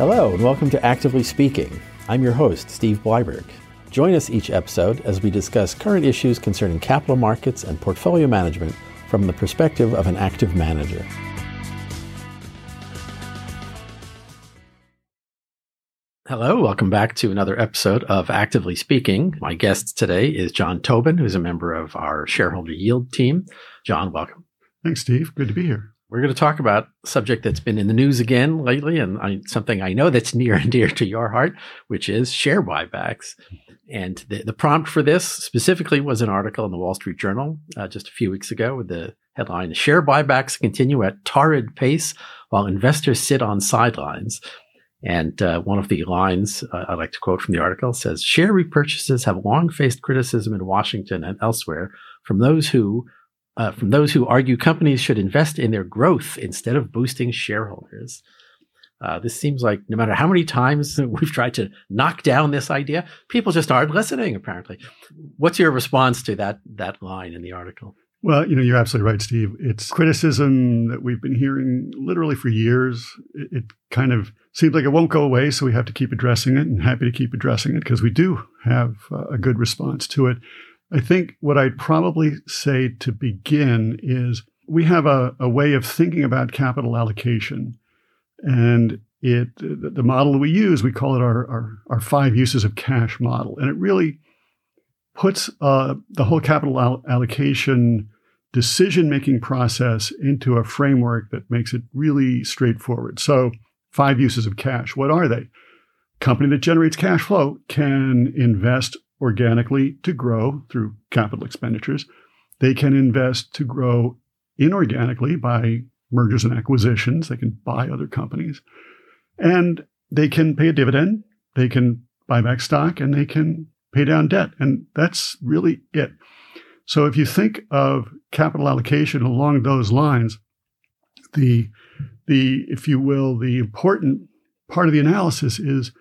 Hello, and welcome to Actively Speaking. I'm your host, Steve Bleiberg. Join us each episode as we discuss current issues concerning capital markets and portfolio management from the perspective of an active manager. Hello, welcome back to another episode of Actively Speaking. My guest today is John Tobin, who's a member of our shareholder yield team. John, welcome. Thanks, Steve. Good to be here. We're going to talk about a subject that's been in the news again lately, and I, something I know that's near and dear to your heart, which is share buybacks. And the, the prompt for this specifically was an article in the Wall Street Journal uh, just a few weeks ago with the headline Share buybacks continue at torrid pace while investors sit on sidelines. And uh, one of the lines uh, I like to quote from the article says Share repurchases have long faced criticism in Washington and elsewhere from those who, uh, from those who argue companies should invest in their growth instead of boosting shareholders. Uh, this seems like no matter how many times we've tried to knock down this idea, people just aren't listening. Apparently, what's your response to that that line in the article? Well, you know, you're absolutely right, Steve. It's criticism that we've been hearing literally for years. It, it kind of seems like it won't go away, so we have to keep addressing it, and happy to keep addressing it because we do have uh, a good response to it. I think what I'd probably say to begin is we have a, a way of thinking about capital allocation. And it the model we use, we call it our, our, our five uses of cash model. And it really puts uh, the whole capital all- allocation decision making process into a framework that makes it really straightforward. So, five uses of cash. What are they? Company that generates cash flow can invest organically to grow through capital expenditures. They can invest to grow inorganically by mergers and acquisitions. They can buy other companies. And they can pay a dividend. They can buy back stock and they can pay down debt. And that's really it. So if you think of capital allocation along those lines, the, the, if you will, the important part of the analysis is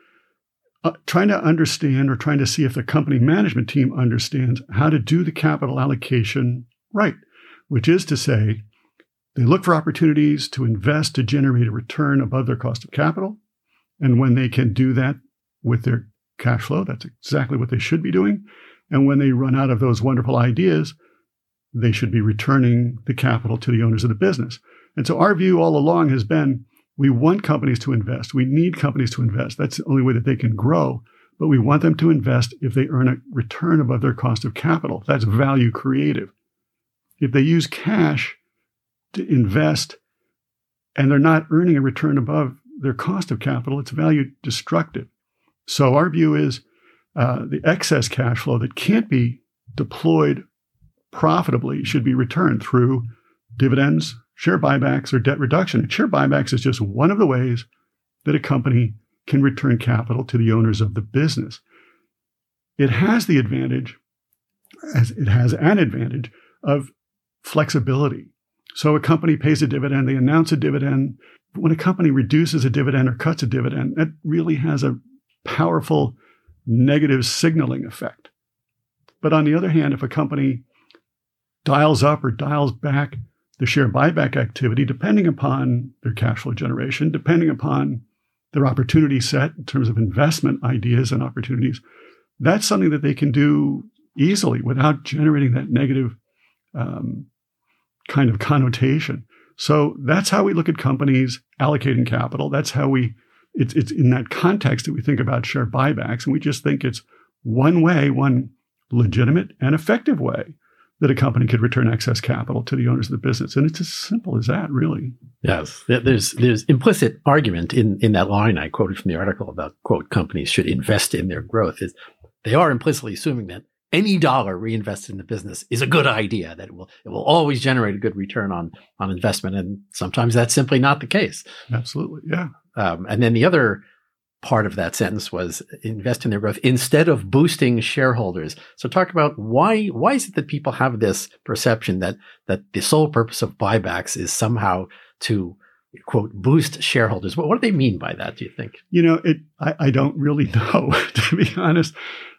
uh, trying to understand or trying to see if the company management team understands how to do the capital allocation right, which is to say, they look for opportunities to invest to generate a return above their cost of capital. And when they can do that with their cash flow, that's exactly what they should be doing. And when they run out of those wonderful ideas, they should be returning the capital to the owners of the business. And so our view all along has been we want companies to invest. We need companies to invest. That's the only way that they can grow. But we want them to invest if they earn a return above their cost of capital. That's value creative. If they use cash to invest and they're not earning a return above their cost of capital, it's value destructive. So our view is uh, the excess cash flow that can't be deployed profitably should be returned through dividends, share buybacks, or debt reduction. And share buybacks is just one of the ways that a company can return capital to the owners of the business. It has the advantage, as it has an advantage of flexibility. So a company pays a dividend, they announce a dividend. When a company reduces a dividend or cuts a dividend, that really has a powerful negative signaling effect. But on the other hand, if a company dials up or dials back the share buyback activity, depending upon their cash flow generation, depending upon their opportunity set in terms of investment ideas and opportunities, that's something that they can do easily without generating that negative um, kind of connotation. So that's how we look at companies allocating capital. That's how we, it's, it's in that context that we think about share buybacks. And we just think it's one way, one legitimate and effective way that a company could return excess capital to the owners of the business. And it's as simple as that, really. Yes. There's, there's implicit argument in, in that line I quoted from the article about, quote, companies should invest in their growth. Is they are implicitly assuming that any dollar reinvested in the business is a good idea that it will it will always generate a good return on on investment and sometimes that's simply not the case absolutely yeah um, and then the other part of that sentence was invest in their growth instead of boosting shareholders. So talk about why why is it that people have this perception that that the sole purpose of buybacks is somehow to quote boost shareholders? What, what do they mean by that do you think? You know it i, I don't really know to be honest.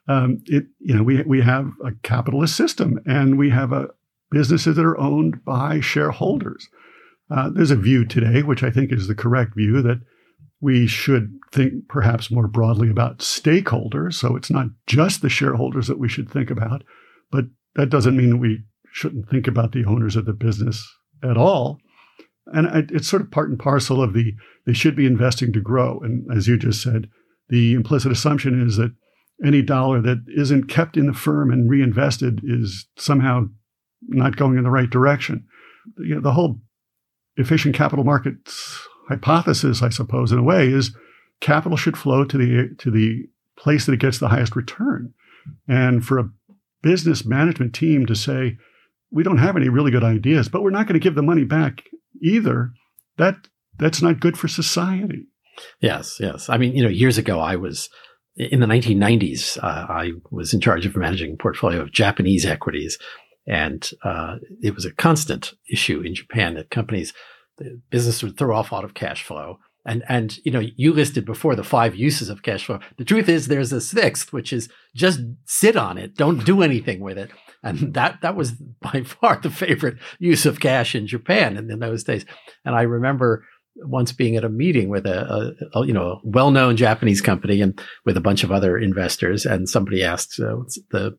Um, it you know we we have a capitalist system and we have a businesses that are owned by shareholders. Uh, there's a view today, which I think is the correct view, that we should think perhaps more broadly about stakeholders. So it's not just the shareholders that we should think about, but that doesn't mean we shouldn't think about the owners of the business at all. And it's sort of part and parcel of the they should be investing to grow. And as you just said, the implicit assumption is that any dollar that isn't kept in the firm and reinvested is somehow not going in the right direction. You know, the whole efficient capital markets hypothesis, I suppose, in a way, is capital should flow to the to the place that it gets the highest return. And for a business management team to say, we don't have any really good ideas, but we're not going to give the money back either, that that's not good for society. Yes, yes. I mean, you know, years ago, I was in the 1990s. Uh, I was in charge of managing a portfolio of Japanese equities, and uh, it was a constant issue in Japan that companies, the business would throw off a lot of cash flow. And and you know, you listed before the five uses of cash flow. The truth is, there's a sixth, which is just sit on it, don't do anything with it. And that that was by far the favorite use of cash in Japan in, in those days. And I remember once being at a meeting with a, a, a, you know a well-known Japanese company and with a bunch of other investors, and somebody asked uh, the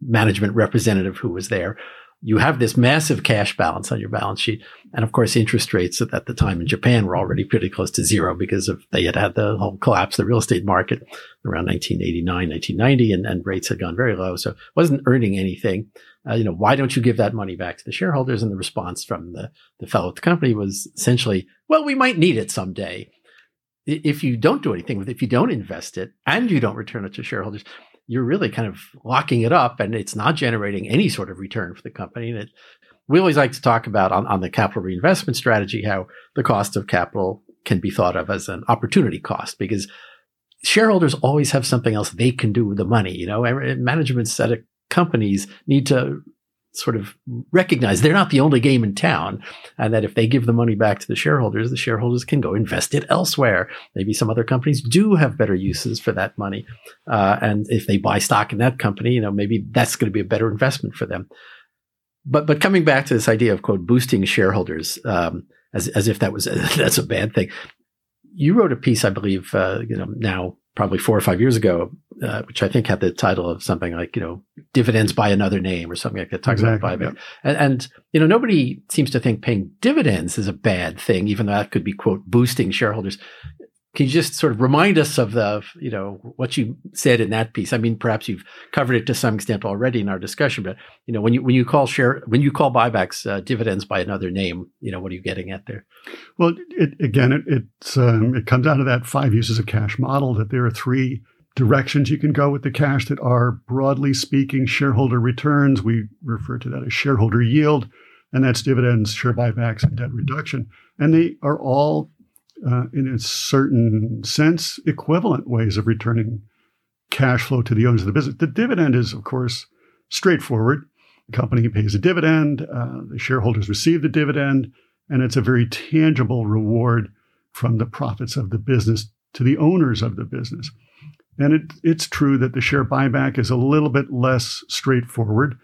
management representative who was there, "You have this massive cash balance on your balance sheet, and of course, interest rates at, the time in Japan were already pretty close to zero because of they had had the whole collapse of the real estate market around 1989, 1990, and, and rates had gone very low, so wasn't earning anything." uh, you know, why don't you give that money back to the shareholders? And the response from the, the fellow at the company was essentially, well, we might need it someday. If you don't do anything with it, if you don't invest it and you don't return it to shareholders, you're really kind of locking it up and it's not generating any sort of return for the company. And it, we always like to talk about on, on the capital reinvestment strategy how the cost of capital can be thought of as an opportunity cost because shareholders always have something else they can do with the money. You know, management's at a companies need to sort of recognize they're not the only game in town and that if they give the money back to the shareholders, the shareholders can go invest it elsewhere. Maybe some other companies do have better uses for that money. Uh, and if they buy stock in that company, you know, maybe that's going to be a better investment for them. But, but coming back to this idea of quote, boosting shareholders, um, as, as if that was, that's a bad thing. You wrote a piece, I believe, uh, you know, now probably four or five years ago, uh, which I think had the title of something like, you know, dividends by another name or something like that, talking exactly, about buyback. Yeah. And, and, you know, nobody seems to think paying dividends is a bad thing, even though that could be, quote, boosting shareholders. Can you just sort of remind us of the, you know, what you said in that piece? I mean, perhaps you've covered it to some extent already in our discussion, but you know, when you when you call share when you call buybacks uh, dividends by another name, you know, what are you getting at there? Well, it, again, it it's um, it comes out of that five uses of cash model that there are three directions you can go with the cash that are broadly speaking shareholder returns. We refer to that as shareholder yield, and that's dividends, share buybacks, and debt reduction, and they are all uh, in a certain sense, equivalent ways of returning cash flow to the owners of the business. The dividend is, of course, straightforward. The company pays a dividend, uh, the shareholders receive the dividend, and it's a very tangible reward from the profits of the business to the owners of the business. And it, it's true that the share buyback is a little bit less straightforward.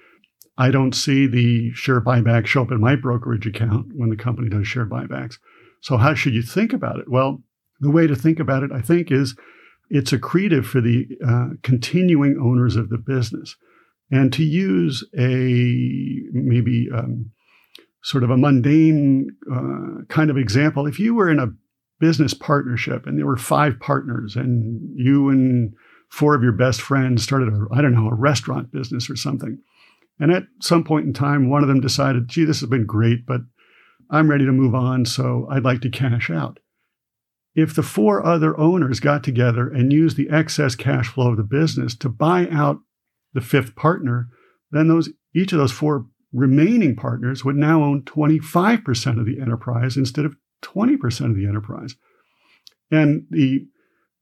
I don't see the share buyback show up in my brokerage account when the company does share buybacks. So, how should you think about it? Well, the way to think about it, I think, is it's accretive for the uh, continuing owners of the business. And to use a maybe um, sort of a mundane uh, kind of example, if you were in a business partnership and there were five partners and you and four of your best friends started a, I don't know, a restaurant business or something. And at some point in time, one of them decided, gee, this has been great, but I'm ready to move on, so I'd like to cash out. If the four other owners got together and used the excess cash flow of the business to buy out the fifth partner, then those each of those four remaining partners would now own 25% of the enterprise instead of 20% of the enterprise. And the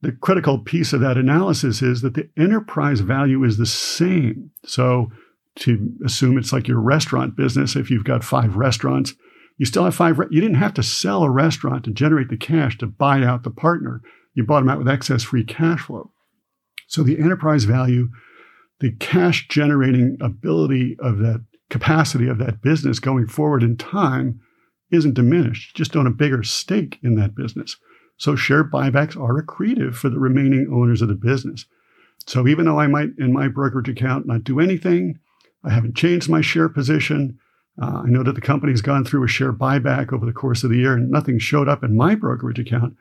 the critical piece of that analysis is that the enterprise value is the same. So to assume it's like your restaurant business, if you've got five restaurants, you still have five. Re- you didn't have to sell a restaurant to generate the cash to buy out the partner. You bought them out with excess free cash flow. So the enterprise value, the cash generating ability of that capacity of that business going forward in time isn't diminished. Just own a bigger stake in that business. So share buybacks are accretive for the remaining owners of the business. So even though I might in my brokerage account not do anything, I haven't changed my share position. Uh, I know that the company's gone through a share buyback over the course of the year and nothing showed up in my brokerage account.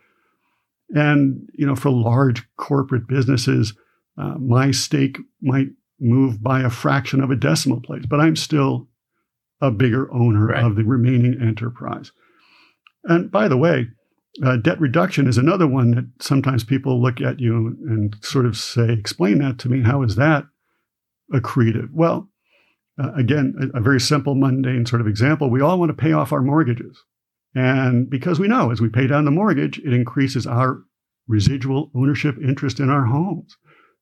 And, you know, for large corporate businesses, uh, my stake might move by a fraction of a decimal place, but I'm still a bigger owner right. of the remaining enterprise. And by the way, uh, debt reduction is another one that sometimes people look at you and sort of say, explain that to me. How is that accretive? Well, uh, again, a, a, very simple, mundane sort of example. We all want to pay off our mortgages. And because we know as we pay down the mortgage, it increases our residual ownership interest in our homes.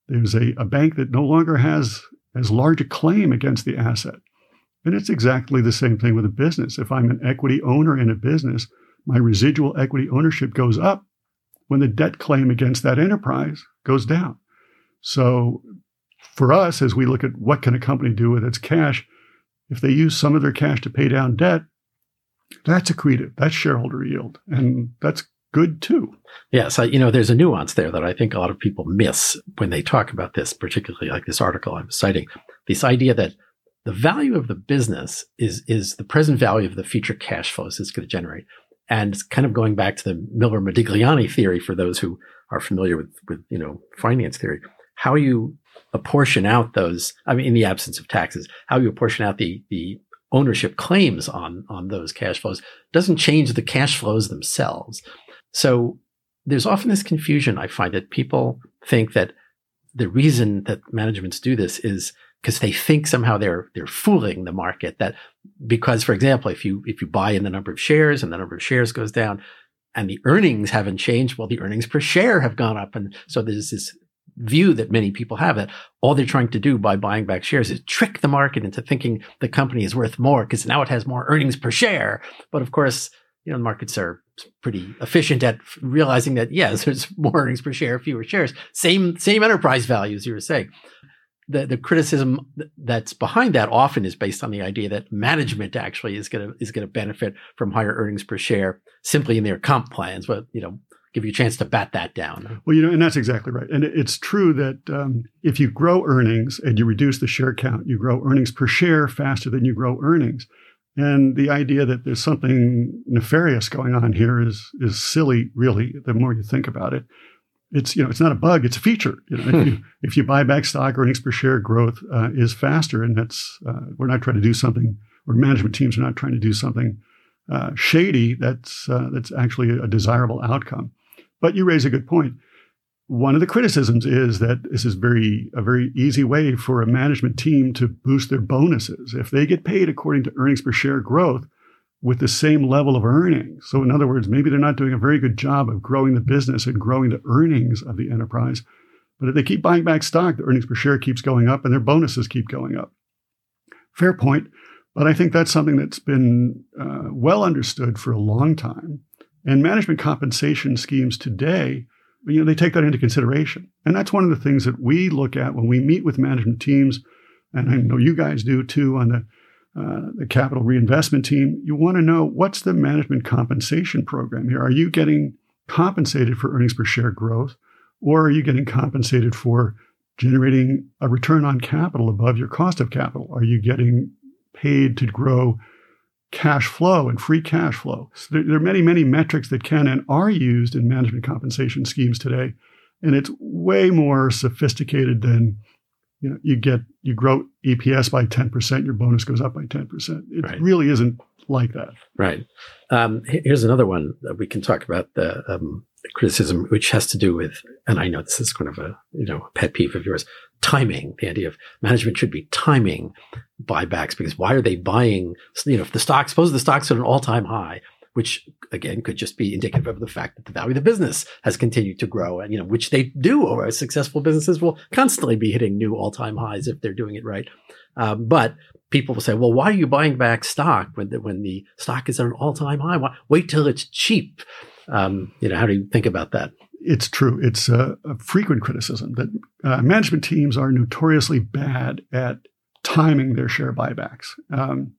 There's a, a bank that no longer has as large a claim against the asset. And it's exactly the same thing with a business. If I'm an equity owner in a business, my residual equity ownership goes up when the debt claim against that enterprise goes down. So for us, as we look at what can a company do with its cash, if they use some of their cash to pay down debt, that's accretive. That's shareholder yield. And that's good too. Yeah. So, you know, there's a nuance there that I think a lot of people miss when they talk about this, particularly like this article I'm citing. This idea that the value of the business is, is the present value of the future cash flows it's going to generate. And it's kind of going back to the Miller Modigliani theory for those who are familiar with, with, you know, finance theory, how you apportion out those, I mean, in the absence of taxes, how you apportion out the, the ownership claims on, on those cash flows doesn't change the cash flows themselves. So there's often this confusion. I find that people think that the reason that managements do this is because they think somehow they're they're fooling the market. That because, for example, if you if you buy in the number of shares and the number of shares goes down, and the earnings haven't changed, well, the earnings per share have gone up, and so there's this view that many people have that all they're trying to do by buying back shares is trick the market into thinking the company is worth more because now it has more earnings per share. But of course, you know, markets are pretty efficient at realizing that yes, there's more earnings per share, fewer shares, same same enterprise values you were saying. The, the criticism that's behind that often is based on the idea that management actually is going to is going to benefit from higher earnings per share simply in their comp plans, but you know give you a chance to bat that down. Well, you know, and that's exactly right. And it's true that um, if you grow earnings and you reduce the share count, you grow earnings per share faster than you grow earnings. And the idea that there's something nefarious going on here is is silly, really. The more you think about it, it's you know it's not a bug it's a feature you know, if, you, if you buy back stock earnings per share growth uh, is faster and that's uh, we're not trying to do something or management teams are not trying to do something uh, shady that's uh, that's actually a desirable outcome but you raise a good point. one of the criticisms is that this is very a very easy way for a management team to boost their bonuses if they get paid according to earnings per share growth with the same level of earnings. So, in other words, maybe they're not doing a very good job of growing the business and growing the earnings of the enterprise. But if they keep buying back stock, the earnings per share keeps going up and their bonuses keep going up. Fair point. But I think that's something that's been uh, well understood for a long time. And management compensation schemes today, you know, they take that into consideration. And that's one of the things that we look at when we meet with management teams. And I know you guys do too on the uh, the capital reinvestment team, you want to know what's the management compensation program here? Are you getting compensated for earnings per share growth, or are you getting compensated for generating a return on capital above your cost of capital? Are you getting paid to grow cash flow and free cash flow? So there, there are many, many metrics that can and are used in management compensation schemes today. And it's way more sophisticated than you know, you get you grow EPS by ten percent, your bonus goes up by ten percent. It right. really isn't like that. Right. Um, here's another one that we can talk about the um, criticism, which has to do with, and I know this is kind of a you know pet peeve of yours, timing. The idea of management should be timing buybacks because why are they buying? You know, if the stock, suppose the stock's at an all time high, which again could just be indicative of the fact that the value of the business has continued to grow and you know which they do or successful businesses will constantly be hitting new all-time highs if they're doing it right um, but people will say well why are you buying back stock when the, when the stock is at an all-time high why, wait till it's cheap um, you know how do you think about that it's true. It's a, a frequent criticism that uh, management teams are notoriously bad at timing their share buybacks. Um,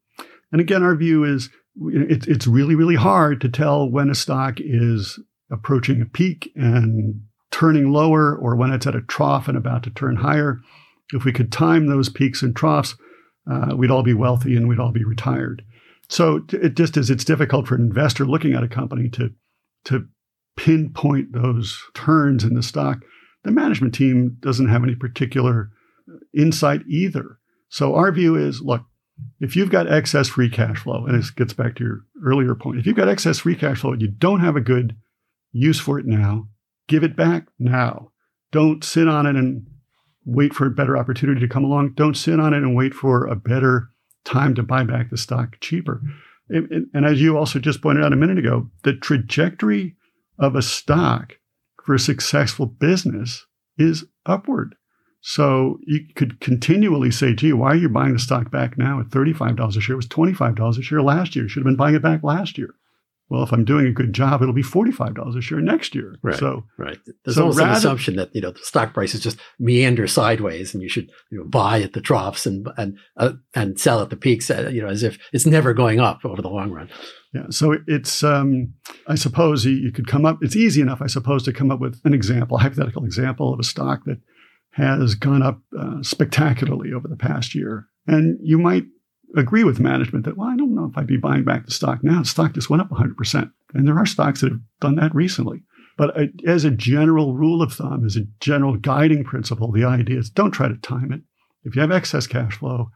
and again, our view is it, it's really, really hard to tell when a stock is approaching a peak and turning lower or when it's at a trough and about to turn higher. If we could time those peaks and troughs, uh, we'd all be wealthy and we'd all be retired. So it just is, it's difficult for an investor looking at a company to, to pinpoint those turns in the stock. The management team doesn't have any particular insight either. So our view is look, if you've got excess free cash flow, and this gets back to your earlier point, if you've got excess free cash flow and you don't have a good use for it now, give it back now. Don't sit on it and wait for a better opportunity to come along. Don't sit on it and wait for a better time to buy back the stock cheaper. And, and as you also just pointed out a minute ago, the trajectory of a stock for a successful business is upward. So you could continually say, gee, why are you buying the stock back now at $35 a share? It was $25 a share last year. You should have been buying it back last year. Well, if I'm doing a good job, it'll be $45 a share next year. Right. So, right. There's so almost rather, an assumption that, you know, the stock prices just meander sideways and you should, you know, buy at the troughs and, and, uh, and sell at the peaks, uh, you know, as if it's never going up over the long run. Yeah. So it's, um, I suppose you could come up, it's easy enough, I suppose, to come up with an example, a hypothetical example of a stock that has gone up uh, spectacularly over the past year. And you might agree with management that, well, I don't know if I'd be buying back the stock now. The stock just went up 100%. And there are stocks that have done that recently. But as a general rule of thumb, as a general guiding principle, the idea is don't try to time it. If you have excess cash flow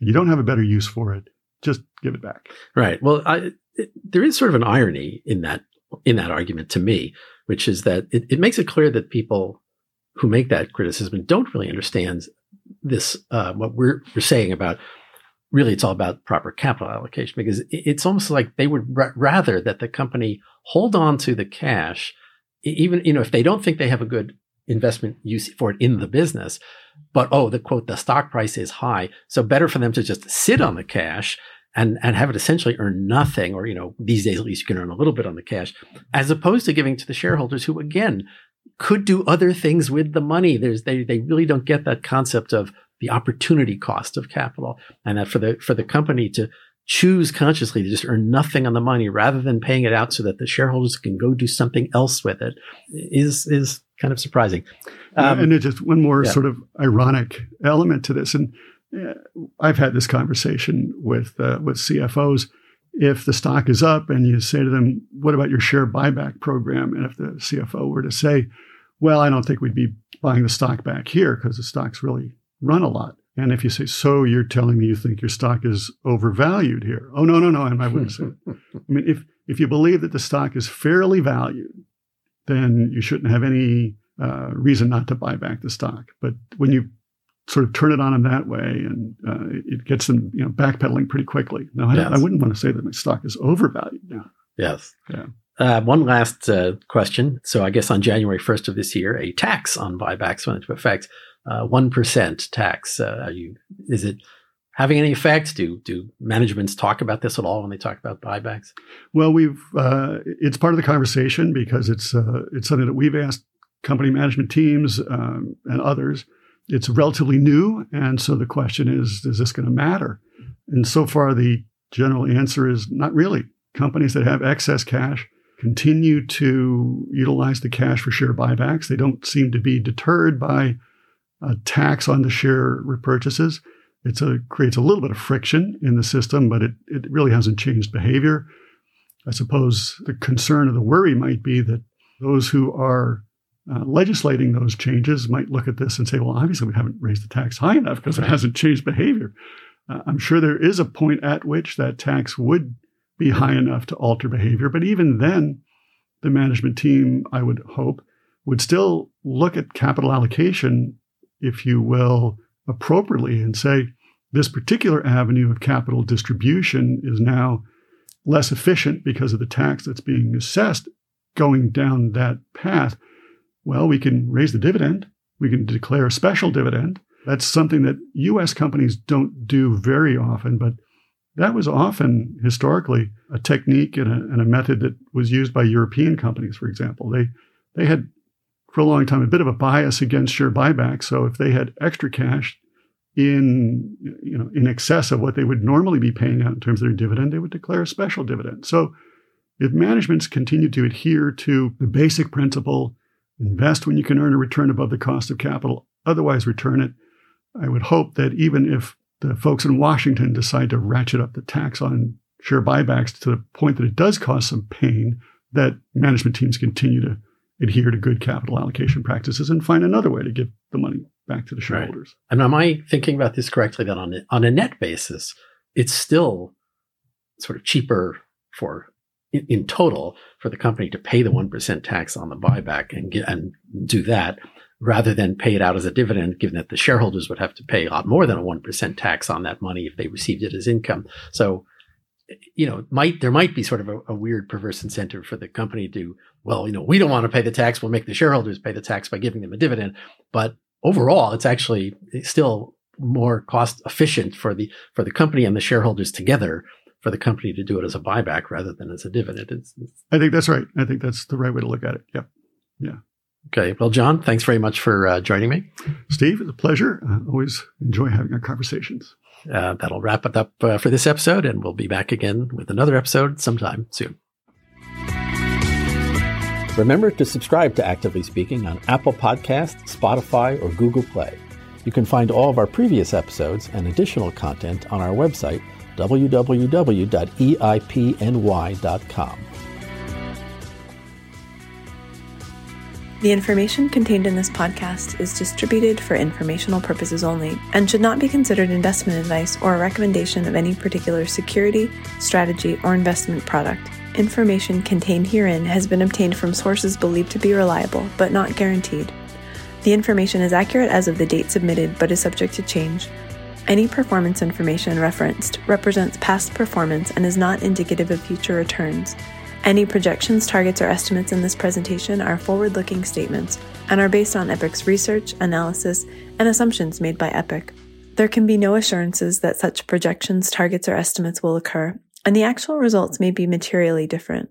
and you don't have a better use for it, just give it back. Right. Well, I, it, there is sort of an irony in that in that argument to me, which is that it, it makes it clear that people who make that criticism don't really understand this, uh, what we're, we're saying about really it's all about proper capital allocation because it's almost like they would r- rather that the company hold on to the cash, even, you know, if they don't think they have a good investment use for it in the business, but oh, the quote, the stock price is high. So better for them to just sit on the cash and, and have it essentially earn nothing, or, you know, these days at least you can earn a little bit on the cash, as opposed to giving to the shareholders who, again, could do other things with the money. There's they they really don't get that concept of the opportunity cost of capital, and that for the for the company to choose consciously to just earn nothing on the money rather than paying it out so that the shareholders can go do something else with it is is kind of surprising. Um, and just one more yeah. sort of ironic element to this, and uh, I've had this conversation with uh, with CFOs if the stock is up and you say to them, What about your share buyback program? And if the CFO were to say, Well, I don't think we'd be buying the stock back here because the stock's really run a lot. And if you say, So you're telling me you think your stock is overvalued here? Oh, no, no, no. And I wouldn't say, I mean, if, if you believe that the stock is fairly valued, then you shouldn't have any uh, reason not to buy back the stock. But when you sort of turn it on them that way, and uh, it gets them you know backpedaling pretty quickly. Now, I, yes. I, wouldn't want to say that my stock is overvalued now. Yes. Yeah. Uh, one last uh, question. So, I guess on January 1st of this year, a tax on buybacks went into effect. Uh, one tax. Uh, you? Is it having any effect? Do do managements talk about this at all when they talk about buybacks? Well, we've uh, it's part of the conversation because it's it's something that we've asked company management teams um, and others it's relatively new. And so the question is, is this going to matter? And so far, the general answer is not really. Companies that have excess cash continue to utilize the cash for share buybacks. They don't seem to be deterred by a tax on the share repurchases. It creates a little bit of friction in the system, but it, it really hasn't changed behavior. I suppose the concern or the worry might be that those who are uh, legislating those changes might look at this and say, well, obviously we haven't raised the tax high enough because it hasn't changed behavior. Uh, I'm sure there is a point at which that tax would be high enough to alter behavior. But even then, the management team, I would hope, would still look at capital allocation, if you will, appropriately and say, this particular avenue of capital distribution is now less efficient because of the tax that's being assessed going down that path. Well, we can raise the dividend. We can declare a special dividend. That's something that US companies don't do very often, but that was often historically a technique and a, and a, method that was used by European companies, for example. They, they had, for a long time, a bit of a bias against share buybacks. So if they had extra cash in, you know, in excess of what they would normally be paying out in terms of their dividend, they would declare a special dividend. So if managements continue to adhere to the basic principle invest when you can earn a return above the cost of capital, otherwise return it, I would hope that even if the folks in Washington decide to ratchet up the tax on share buybacks to the point that it does cause some pain, that management teams continue to adhere to good capital allocation practices and find another way to give the money back to the shareholders. Right. And am I thinking about this correctly that on a, on a net basis, it's still sort of cheaper for in, in total for the company to pay the 1% tax on the buyback and get, and do that rather than pay it out as a dividend, given that the shareholders would have to pay a lot more than a 1% tax on that money if they received it as income. So you know, might there might be sort of a, a, weird perverse incentive for the company to, well, you know, we don't want to pay the tax. We'll make the shareholders pay the tax by giving them a dividend. But overall, it's actually still more cost efficient for the for the company and the shareholders together for the company to do it as a buyback rather than as a dividend. It's, it's, I think that's right. I think that's the right way to look at it. Yeah. Yeah. Okay. Well, John, thanks very much for uh, joining me. Steve, it's a pleasure. I always enjoy having our conversations. Uh, that'll wrap it up uh, for this episode, and we'll be back again with another episode sometime soon. Remember to subscribe to Actively Speaking on Apple Podcasts, Spotify, or Google Play. You can find all of our previous episodes and additional content on our website, www.eipny.com. The information contained in this podcast is distributed for informational purposes only and should not be considered investment advice or a recommendation of any particular security, strategy, or investment product. Information contained herein has been obtained from sources believed to be reliable, but not guaranteed. The information is accurate as of the date submitted, but is subject to change. Any performance information referenced represents past performance and is not indicative of future returns. Any projections, targets, or estimates in this presentation are forward looking statements and are based on Epoch's research, analysis, and assumptions made by Epoch. There can be no assurances that such projections, targets, or estimates will occur, and the actual results may be materially different.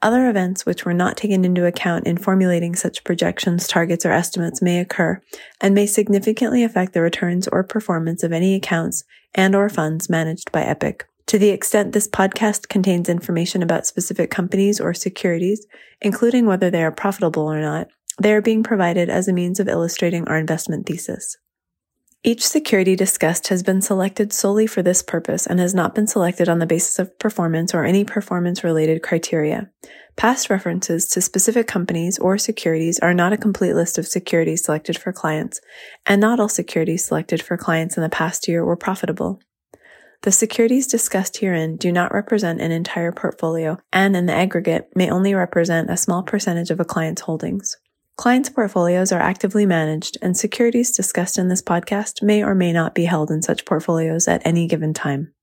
Other events which were not taken into account in formulating such projections, targets, or estimates may occur and may significantly affect the returns or performance of any accounts and or funds managed by Epoch. To the extent this podcast contains information about specific companies or securities, including whether they are profitable or not, they are being provided as a means of illustrating our investment thesis. Each security discussed has been selected solely for this purpose and has not been selected on the basis of performance or any performance related criteria. Past references to specific companies or securities are not a complete list of securities selected for clients, and not all securities selected for clients in the past year were profitable. The securities discussed herein do not represent an entire portfolio and in the aggregate may only represent a small percentage of a client's holdings. Clients' portfolios are actively managed and securities discussed in this podcast may or may not be held in such portfolios at any given time.